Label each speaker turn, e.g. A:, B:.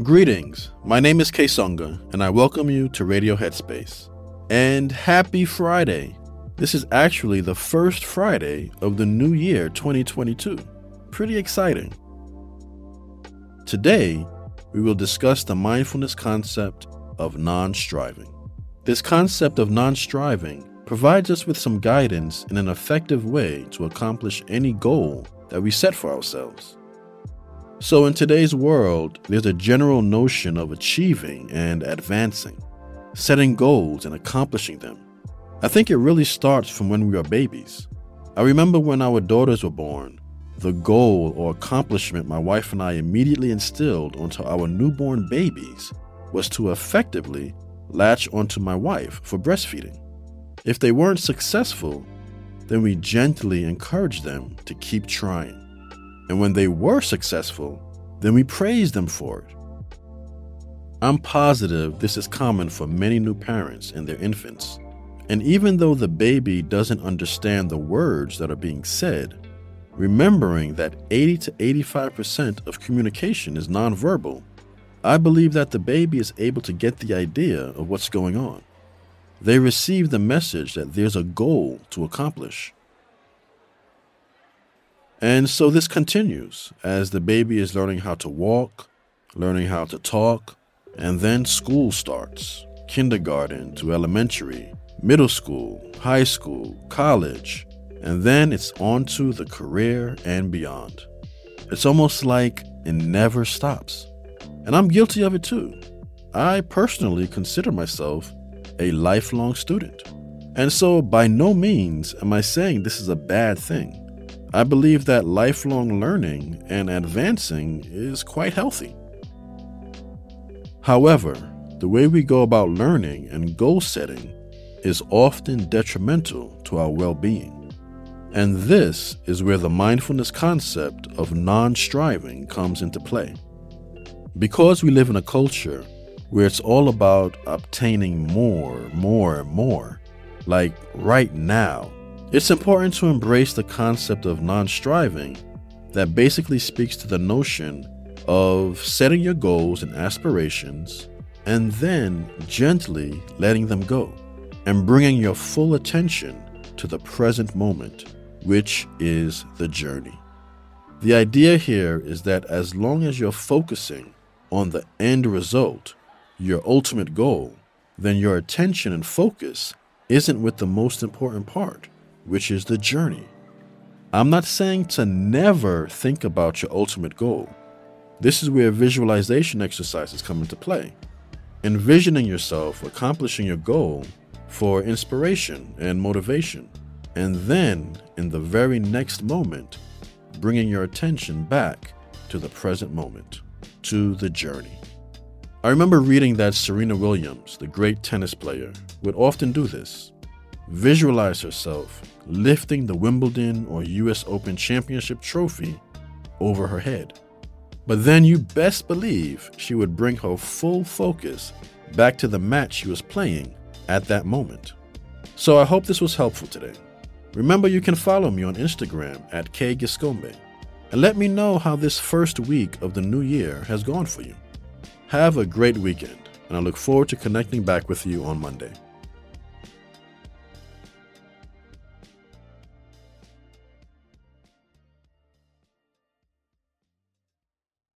A: Greetings, my name is Songa, and I welcome you to Radio Headspace. And happy Friday! This is actually the first Friday of the new year 2022. Pretty exciting. Today, we will discuss the mindfulness concept of non striving. This concept of non striving provides us with some guidance in an effective way to accomplish any goal that we set for ourselves. So, in today's world, there's a general notion of achieving and advancing, setting goals and accomplishing them. I think it really starts from when we are babies. I remember when our daughters were born, the goal or accomplishment my wife and I immediately instilled onto our newborn babies was to effectively latch onto my wife for breastfeeding. If they weren't successful, then we gently encourage them to keep trying. And when they were successful, then we praise them for it. I'm positive this is common for many new parents and their infants. And even though the baby doesn't understand the words that are being said, remembering that 80 to 85% of communication is nonverbal, I believe that the baby is able to get the idea of what's going on. They receive the message that there's a goal to accomplish. And so this continues as the baby is learning how to walk, learning how to talk, and then school starts kindergarten to elementary, middle school, high school, college, and then it's on to the career and beyond. It's almost like it never stops. And I'm guilty of it too. I personally consider myself a lifelong student. And so, by no means am I saying this is a bad thing. I believe that lifelong learning and advancing is quite healthy. However, the way we go about learning and goal setting is often detrimental to our well being. And this is where the mindfulness concept of non striving comes into play. Because we live in a culture where it's all about obtaining more, more, more, like right now, it's important to embrace the concept of non striving that basically speaks to the notion of setting your goals and aspirations and then gently letting them go and bringing your full attention to the present moment which is the journey. The idea here is that as long as you're focusing on the end result, your ultimate goal, then your attention and focus isn't with the most important part, which is the journey. I'm not saying to never think about your ultimate goal. This is where visualization exercises come into play. Envisioning yourself accomplishing your goal for inspiration and motivation and then, in the very next moment, bringing your attention back to the present moment, to the journey. I remember reading that Serena Williams, the great tennis player, would often do this visualize herself lifting the Wimbledon or US Open Championship trophy over her head. But then you best believe she would bring her full focus back to the match she was playing at that moment. So I hope this was helpful today. Remember, you can follow me on Instagram at kgiscombe and let me know how this first week of the new year has gone for you. Have a great weekend, and I look forward to connecting back with you on Monday.